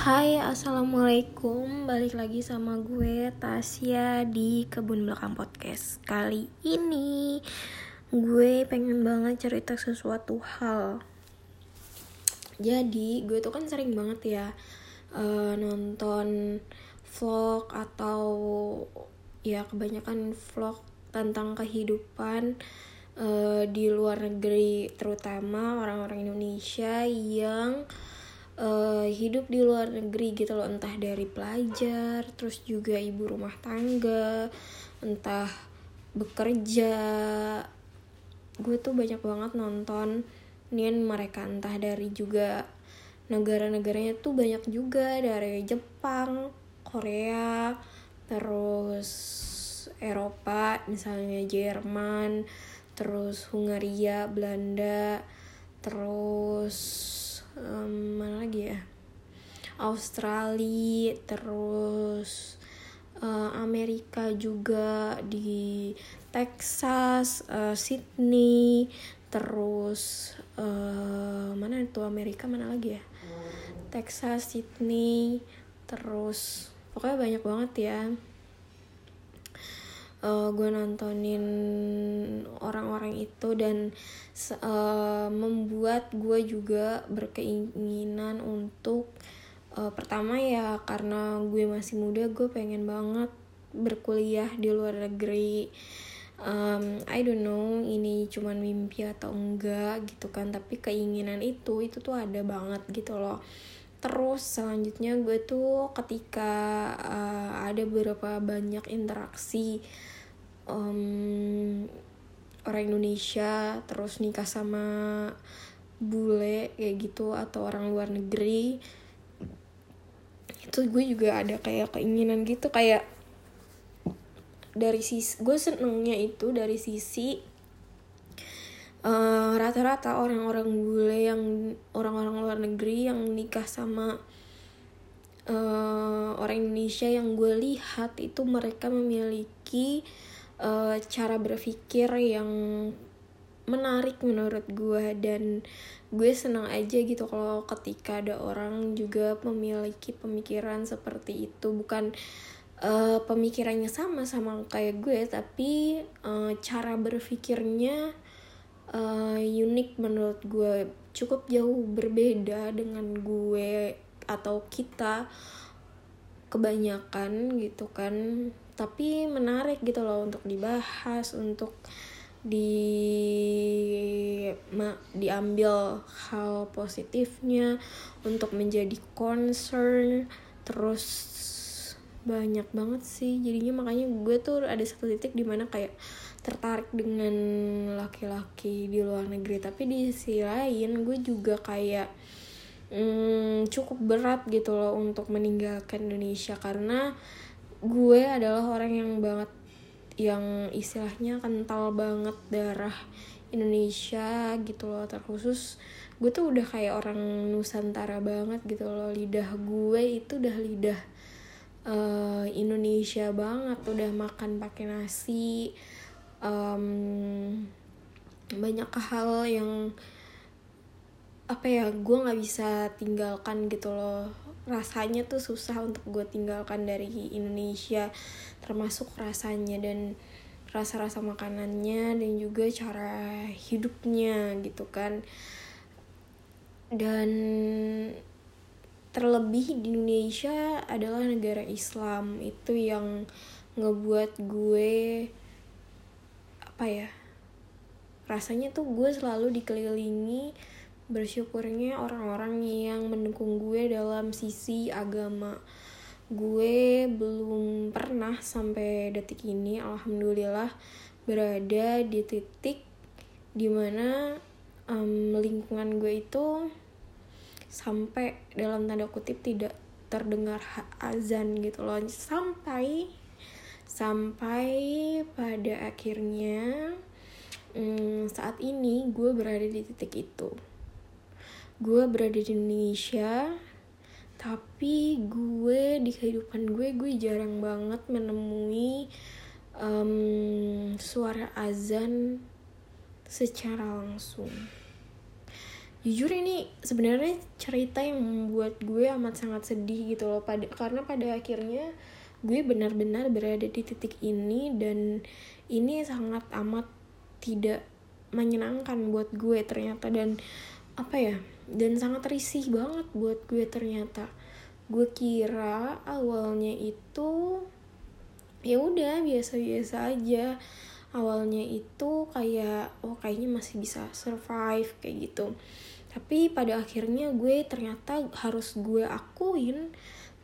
Hai assalamualaikum. Balik lagi sama gue Tasya di Kebun Belakang Podcast. Kali ini gue pengen banget cerita sesuatu hal. Jadi gue tuh kan sering banget ya uh, Nonton vlog atau ya kebanyakan vlog tentang kehidupan uh, di luar negeri terutama orang-orang Indonesia yang uh, hidup di luar negeri gitu loh. Entah dari pelajar terus juga ibu rumah tangga entah bekerja. Gue tuh banyak banget nonton nih mereka entah dari juga negara-negaranya tuh banyak juga dari Jepang Korea terus Eropa misalnya Jerman terus Hungaria Belanda terus um, mana lagi ya? Australia terus uh, Amerika juga di Texas uh, Sydney terus uh, mana itu? Amerika mana lagi ya? Texas Sydney terus pokoknya banyak banget ya uh, gue nontonin orang-orang itu dan uh, membuat gue juga berkeinginan untuk uh, pertama ya karena gue masih muda gue pengen banget berkuliah di luar negeri. Um, I don't know ini cuman mimpi atau enggak gitu kan tapi keinginan itu itu tuh ada banget gitu loh terus selanjutnya gue tuh ketika uh, ada beberapa banyak interaksi um, orang Indonesia terus nikah sama bule kayak gitu atau orang luar negeri itu gue juga ada kayak keinginan gitu kayak dari sisi gue senengnya itu dari sisi rata rata-rata orang-orang bule yang orang-orang luar negeri yang nikah sama uh, orang Indonesia yang gue lihat itu mereka memiliki uh, cara berpikir yang menarik menurut gue dan gue senang aja gitu kalau ketika ada orang juga memiliki pemikiran seperti itu. Bukan uh, pemikirannya sama sama kayak gue tapi uh, cara berpikirnya uh, unik menurut gue. Cukup jauh berbeda dengan gue atau kita kebanyakan gitu kan. Tapi menarik gitu loh untuk dibahas untuk di ma, diambil hal positifnya untuk menjadi concern terus banyak banget sih. Jadinya makanya gue tuh ada satu titik di mana kayak tertarik dengan laki-laki di luar negeri. Tapi di sisi lain gue juga kayak hmm, cukup berat gitu loh untuk meninggalkan Indonesia. Karena gue adalah orang yang banget yang istilahnya kental banget darah Indonesia gitu loh. Terkhusus gue tuh udah kayak orang Nusantara banget gitu loh. Lidah gue itu udah lidah uh, Indonesia banget udah makan pakai nasi. Um, banyak hal yang apa ya gue nggak bisa tinggalkan gitu loh. Rasanya tuh susah untuk gue tinggalkan dari Indonesia termasuk rasanya dan rasa-rasa makanannya dan juga cara hidupnya gitu kan. Dan terlebih di Indonesia adalah negara Islam. Itu yang ngebuat gue apa ya rasanya tuh gue selalu dikelilingi bersyukurnya orang-orang yang mendukung gue dalam sisi agama. Gue belum pernah sampai detik ini alhamdulillah berada di titik di mana um, lingkungan gue itu sampai dalam tanda kutip tidak terdengar azan gitu loh. Sampai sampai pada akhirnya um, saat ini gue berada di titik itu. Gue berada di Indonesia tapi gue di kehidupan gue gue jarang banget menemui um, suara azan secara langsung jujur ini sebenarnya cerita yang membuat gue amat sangat sedih gitu loh. Pada karena pada akhirnya gue benar-benar berada di titik ini dan ini sangat amat tidak menyenangkan buat gue ternyata dan apa ya dan sangat risih banget buat gue ternyata. Gue kira awalnya itu ya udah biasa-biasa aja. Awalnya itu kayak oh kayaknya masih bisa survive kayak gitu tapi pada akhirnya gue ternyata harus gue akuin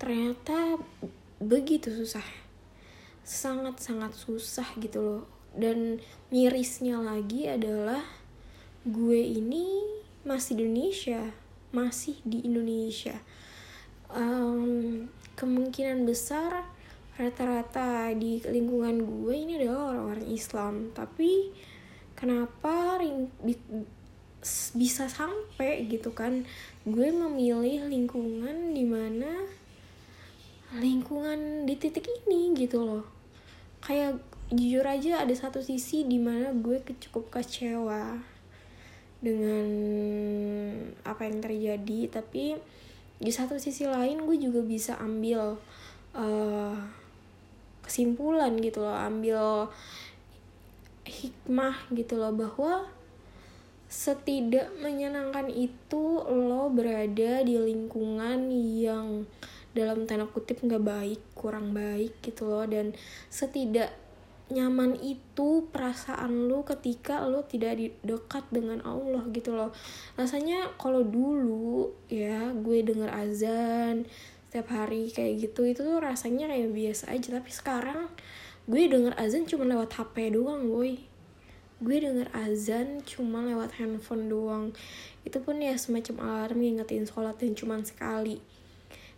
ternyata begitu susah. Sangat-sangat susah gitu loh. Dan mirisnya lagi adalah gue ini masih di Indonesia masih di Indonesia. Um, kemungkinan besar rata-rata di lingkungan gue ini adalah orang-orang Islam. Tapi kenapa bisa sampai gitu kan. Gue memilih lingkungan di mana lingkungan di titik ini gitu loh. Kayak jujur aja ada satu sisi di mana gue cukup kecewa dengan apa yang terjadi tapi di satu sisi lain gue juga bisa ambil uh, kesimpulan gitu loh ambil hikmah gitu loh bahwa setidak menyenangkan itu lo berada di lingkungan yang dalam tanda kutip nggak baik kurang baik gitu loh. Dan setidak nyaman itu perasaan lo ketika lo tidak di dekat dengan Allah gitu loh. Rasanya kalau dulu ya gue denger azan setiap hari kayak gitu itu tuh rasanya kayak biasa aja. Tapi sekarang gue denger azan cuma lewat HP doang boy gue denger azan cuma lewat handphone doang. Itu pun ya semacam alarm ngingetin sholat dan cuma sekali.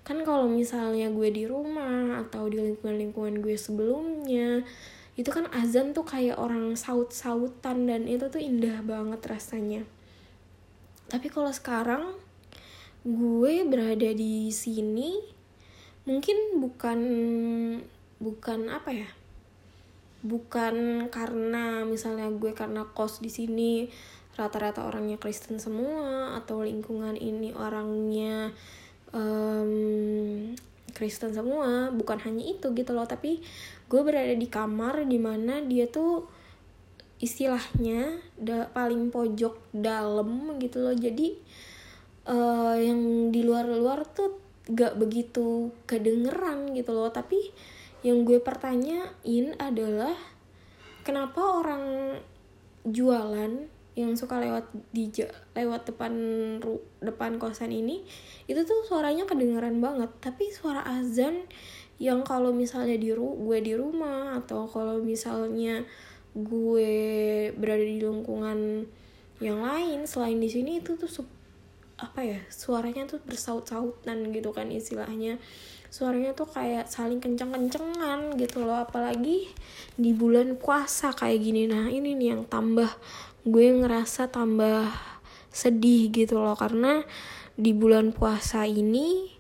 Kan kalau misalnya gue di rumah atau di lingkungan-lingkungan gue sebelumnya itu kan azan tuh kayak orang saut-sautan dan itu tuh indah banget rasanya. Tapi kalau sekarang gue berada di sini mungkin bukan bukan apa ya bukan karena misalnya gue karena kos di sini rata-rata orangnya Kristen semua atau lingkungan ini orangnya um, Kristen semua bukan hanya itu gitu loh. Tapi gue berada di kamar di mana dia tuh istilahnya da paling pojok dalam gitu loh. Jadi uh, yang di luar-luar tuh gak begitu kedengeran gitu loh. Tapi yang gue pertanyain adalah kenapa orang jualan yang suka lewat di lewat depan ru, depan kosan ini itu tuh suaranya kedengeran banget. Tapi suara azan yang kalau misalnya di ru gue di rumah atau kalau misalnya gue berada di lingkungan yang lain selain di sini itu tuh apa ya suaranya tuh bersaut-sautan gitu kan istilahnya. Suaranya tuh kayak saling kenceng-kencengan gitu loh apalagi di bulan puasa kayak gini. Nah ini nih yang tambah gue ngerasa tambah sedih gitu loh karena di bulan puasa ini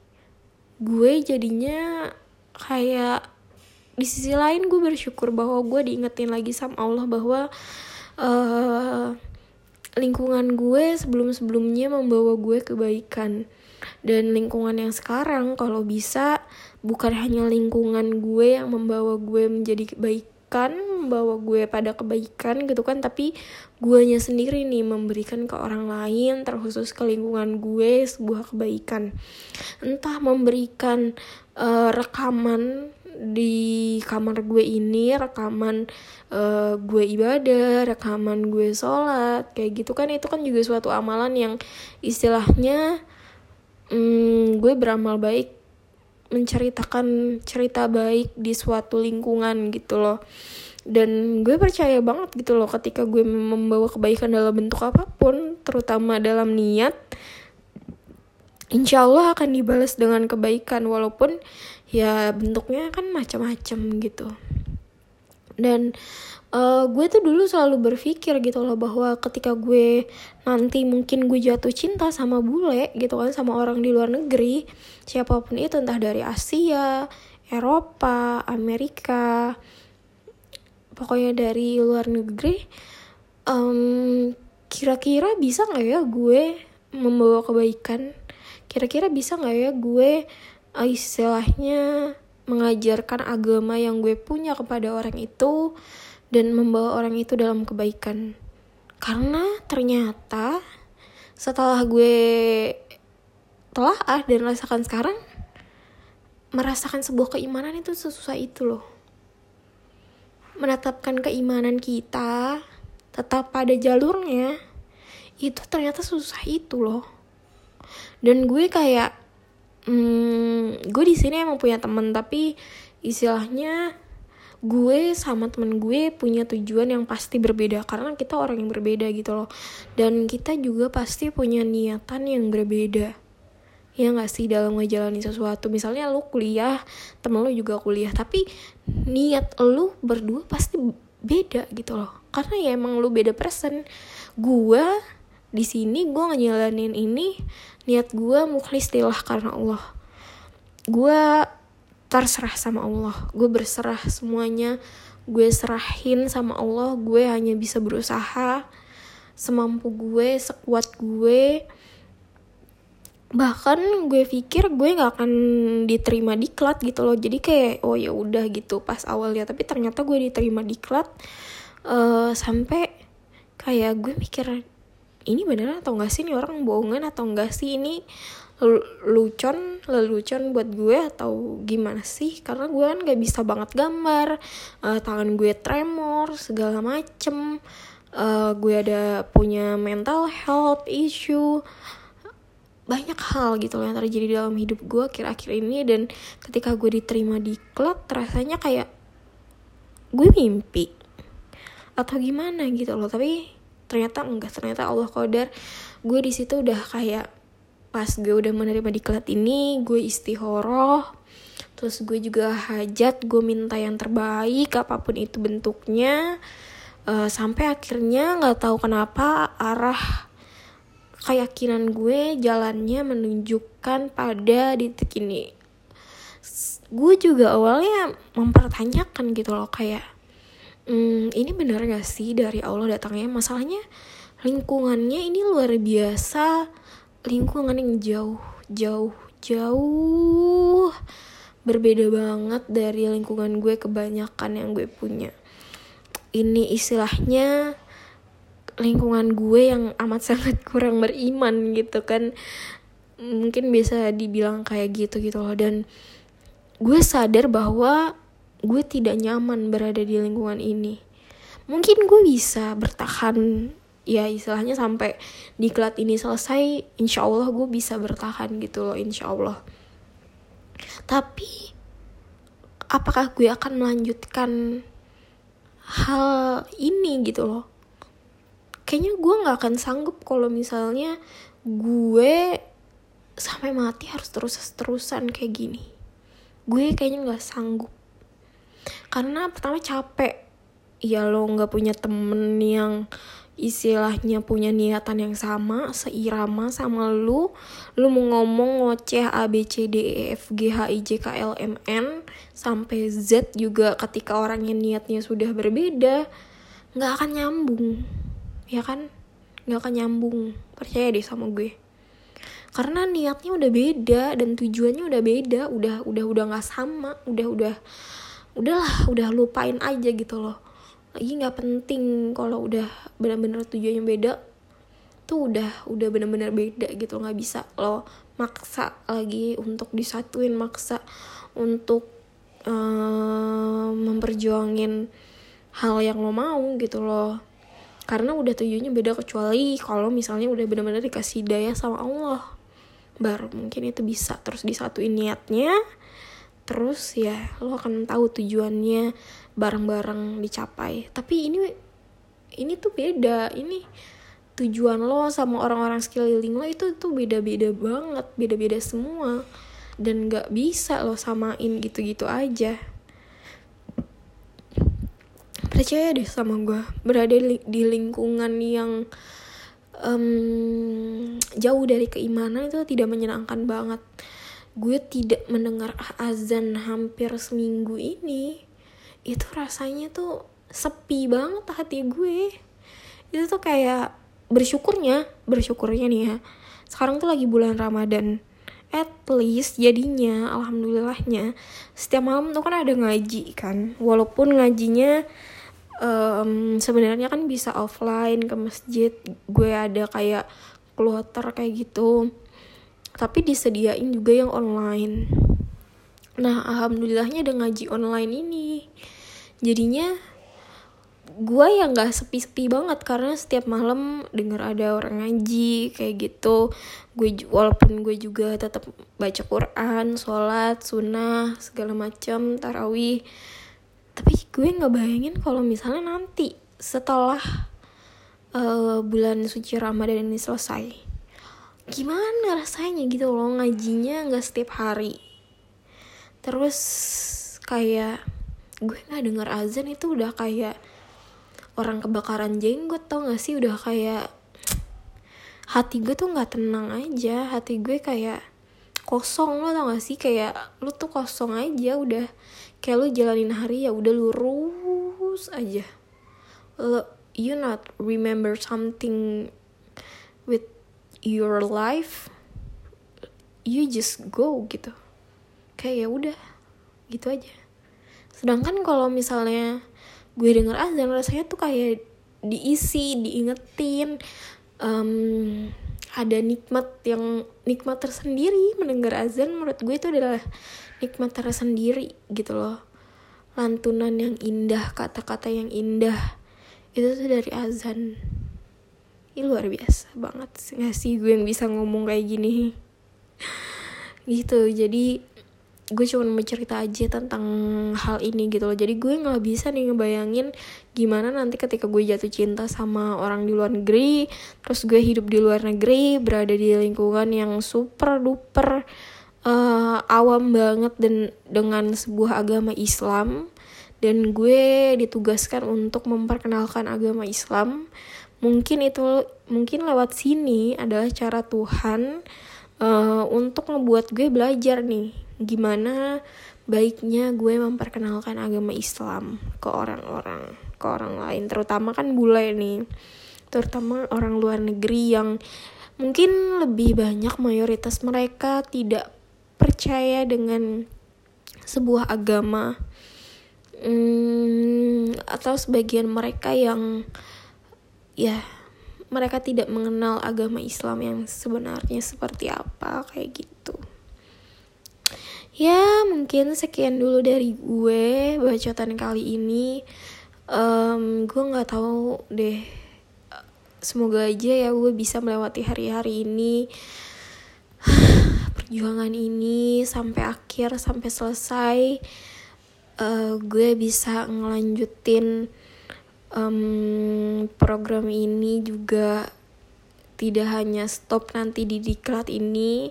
gue jadinya kayak di sisi lain gue bersyukur bahwa gue diingetin lagi sama Allah bahwa uh, lingkungan gue sebelum-sebelumnya membawa gue kebaikan. Dan lingkungan yang sekarang kalau bisa bukan hanya lingkungan gue yang membawa gue menjadi kebaikan membawa gue pada kebaikan gitu kan tapi guanya sendiri nih memberikan ke orang lain terkhusus ke lingkungan gue sebuah kebaikan. Entah memberikan uh, rekaman di kamar gue ini rekaman uh, gue ibadah, rekaman gue sholat, kayak gitu kan itu kan juga suatu amalan yang istilahnya hmm, gue beramal baik menceritakan cerita baik di suatu lingkungan gitu loh. Dan gue percaya banget gitu loh ketika gue membawa kebaikan dalam bentuk apa pun terutama dalam niat insya Allah akan dibalas dengan kebaikan walaupun ya bentuknya kan macam-macam gitu. Dan uh, gue tuh dulu selalu berpikir gitu loh bahwa ketika gue nanti mungkin gue jatuh cinta sama bule gitu kan sama orang di luar negeri siapa pun itu entah dari Asia Eropa Amerika pokoknya dari luar negeri um, kira-kira bisa nggak ya gue membawa kebaikan? Kira-kira bisa nggak ya gue istilahnya mengajarkan agama yang gue punya kepada orang itu dan membawa orang itu dalam kebaikan. Karena ternyata setelah gue telah ah dan rasakan sekarang merasakan sebuah keimanan itu sesusah itu loh. Menetapkan keimanan kita tetap pada jalurnya itu ternyata susah itu loh. Dan gue kayak hmm, gue di sini emang punya temen tapi istilahnya gue sama temen gue punya tujuan yang pasti berbeda karena kita orang yang berbeda gitu loh. Dan kita juga pasti punya niatan yang berbeda. Ya gak sih dalam ngejalani sesuatu. Misalnya lu kuliah temen lu juga kuliah tapi niat lu berdua pasti beda gitu loh. Karena ya emang lu beda person. Gue di sini gue ngejalanin ini niat gue mukhlistilah karena Allah. Gue terserah sama Allah. Gue berserah semuanya. Gue serahin sama Allah. Gue hanya bisa berusaha semampu gue sekuat gue bahkan gue pikir gue nggak akan diterima di klat gitu loh. Jadi kayak oh ya udah gitu pas awalnya. Tapi ternyata gue diterima di klat uh, sampai kayak gue mikir ini beneran atau enggak sih? Ini orang bohongan atau enggak sih? Ini lucon lelucon buat gue atau gimana sih? Karena gue kan gak bisa banget gambar uh, tangan gue tremor segala macem. Uh, gue ada punya mental health issue. Banyak hal gitu loh yang terjadi dalam hidup gue akhir-akhir ini dan ketika gue diterima di klub rasanya kayak gue mimpi atau gimana gitu loh. Tapi ternyata enggak ternyata Allah kodar gue di situ udah kayak pas gue udah menerima diklat ini gue istihoroh. Terus gue juga hajat gue minta yang terbaik apa pun itu bentuknya. Uh, sampai akhirnya nggak tahu kenapa arah keyakinan gue jalannya menunjukkan pada titik ini. Gue juga awalnya mempertanyakan gitu loh kayak hmm, ini benar gak sih dari Allah datangnya? Masalahnya lingkungannya ini luar biasa. Lingkungan yang jauh jauh jauh berbeda banget dari lingkungan gue kebanyakan yang gue punya. Ini istilahnya lingkungan gue yang amat sangat kurang beriman gitu kan. Mungkin bisa dibilang kayak gitu gitu loh. Dan gue sadar bahwa gue tidak nyaman berada di lingkungan ini. Mungkin gue bisa bertahan ya istilahnya sampai diklat ini selesai insya Allah gue bisa bertahan gitu loh insya Allah. Tapi apakah gue akan melanjutkan hal ini gitu loh? Kayaknya gue nggak akan sanggup kalau misalnya gue sampai mati harus terus terusan kayak gini. Gue kayaknya nggak sanggup karena pertama capek. Ya lo nggak punya temen yang istilahnya punya niatan yang sama seirama sama lu. Lu mau ngomong ngoceh A B C D E F G H I J K L M N sampai Z juga ketika orang yang niatnya sudah berbeda nggak akan nyambung. Ya kan? Nggak akan nyambung. Percaya deh sama gue. Karena niatnya udah beda dan tujuannya udah beda. Udah udah udah nggak sama. Udah udah udahlah udah lupain aja gitu loh. Lagi nggak penting kalau udah benar-benar tujuannya beda tuh udah udah benar-benar beda gitu. Nggak bisa lo maksa lagi untuk disatuin maksa untuk uh, memperjuangin hal yang lo mau gitu loh. Karena udah tujuannya beda kecuali kalau misalnya udah benar-benar dikasih daya sama Allah. Baru mungkin itu bisa terus disatuin niatnya terus ya lo akan tahu tujuannya bareng-bareng dicapai. Tapi ini ini tuh beda. Ini tujuan lo sama orang-orang sekeliling lo itu tuh beda-beda banget beda-beda semua. Dan nggak bisa lo samain gitu-gitu aja. Percaya deh sama gue berada di lingkungan yang um, jauh dari keimanan itu tidak menyenangkan banget gue tidak mendengar azan hampir seminggu ini itu rasanya tuh sepi banget hati gue. Itu tuh kayak bersyukurnya bersyukurnya nih ya. Sekarang tuh lagi bulan Ramadan. At least jadinya alhamdulillahnya setiap malam tuh kan ada ngaji kan. Walaupun ngajinya um, sebenarnya kan bisa offline ke masjid gue ada kayak kloter kayak gitu tapi disediain juga yang online. Nah alhamdulillahnya ada ngaji online ini. Jadinya gue yang gak sepi-sepi banget karena setiap malam denger ada orang ngaji kayak gitu. Gue walaupun gue juga tetap baca Quran sholat sunnah segala macam tarawih. Tapi gue nggak bayangin kalau misalnya nanti setelah uh, bulan suci Ramadan ini selesai gimana rasanya gitu loh ngajinya nggak setiap hari. Terus kayak gue nggak denger azan itu udah kayak orang kebakaran jenggot tau gak sih? Udah kayak hati gue tuh nggak tenang aja. Hati gue kayak kosong lo tau gak sih? Kayak lu tuh kosong aja udah kayak lu jalanin hari ya udah lurus aja. Lo you not remember something with your life you just go gitu. Kayak ya udah gitu aja. Sedangkan kalau misalnya gue denger azan rasanya tuh kayak diisi diingetin um, ada nikmat yang nikmat tersendiri. Mendengar azan menurut gue itu adalah nikmat tersendiri gitu loh. Lantunan yang indah kata-kata yang indah. Itu tuh dari azan ini luar biasa banget nggak sih gue yang bisa ngomong kayak gini. Gitu jadi gue cuma mau cerita aja tentang hal ini gitu loh. Jadi gue nggak bisa nih ngebayangin gimana nanti ketika gue jatuh cinta sama orang di luar negeri terus gue hidup di luar negeri berada di lingkungan yang super duper uh, awam banget dan dengan sebuah agama Islam. Dan gue ditugaskan untuk memperkenalkan agama Islam mungkin itu mungkin lewat sini adalah cara Tuhan uh, untuk ngebuat gue belajar nih gimana baiknya gue memperkenalkan agama Islam ke orang-orang ke orang lain. Terutama kan bule nih terutama orang luar negeri yang mungkin lebih banyak mayoritas mereka tidak percaya dengan sebuah agama. Hmm, atau sebagian mereka yang ya mereka tidak mengenal agama Islam yang sebenarnya seperti apa kayak gitu. Ya mungkin sekian dulu dari gue bacotan kali ini. Um, gue nggak tahu deh. Semoga aja ya gue bisa melewati hari-hari ini perjuangan ini sampai akhir sampai selesai. Uh, gue bisa ngelanjutin um, program ini juga tidak hanya stop nanti di diklat ini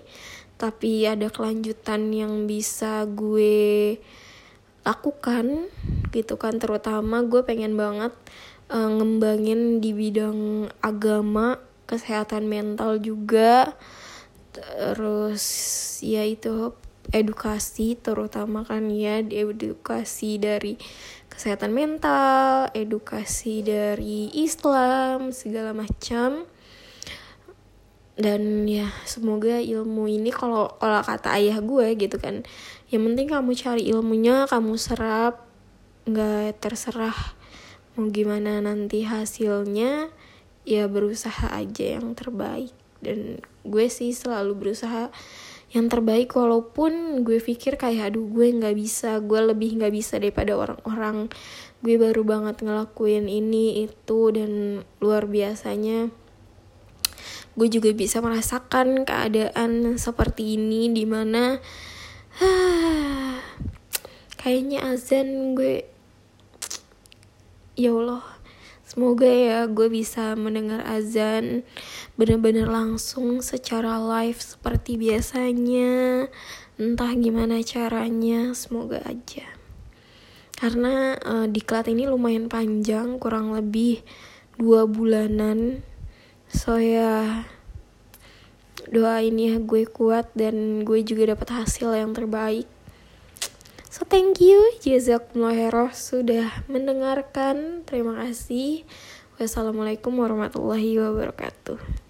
tapi ada kelanjutan yang bisa gue lakukan gitu kan. Terutama gue pengen banget uh, ngembangin di bidang agama kesehatan mental juga. Terus ya itu edukasi terutama kan ya edukasi dari kesehatan mental edukasi dari Islam segala macam. Dan ya semoga ilmu ini kalau kalau kata ayah gue gitu kan yang penting kamu cari ilmunya kamu serap nggak terserah mau gimana nanti hasilnya ya berusaha aja yang terbaik. Dan gue sih selalu berusaha yang terbaik walaupun gue pikir kayak aduh gue nggak bisa gue lebih nggak bisa daripada orang-orang gue baru banget ngelakuin ini itu dan luar biasanya. Gue juga bisa merasakan keadaan seperti ini di mana kayaknya azan gue ya Allah semoga ya gue bisa mendengar azan benar-benar langsung secara live seperti biasanya. Entah gimana caranya semoga aja. Karena uh, diklat ini lumayan panjang kurang lebih dua bulanan. So ya doain ya gue kuat dan gue juga dapat hasil yang terbaik so thank you jazakumullah sudah mendengarkan. Terima kasih. Wassalamualaikum warahmatullahi wabarakatuh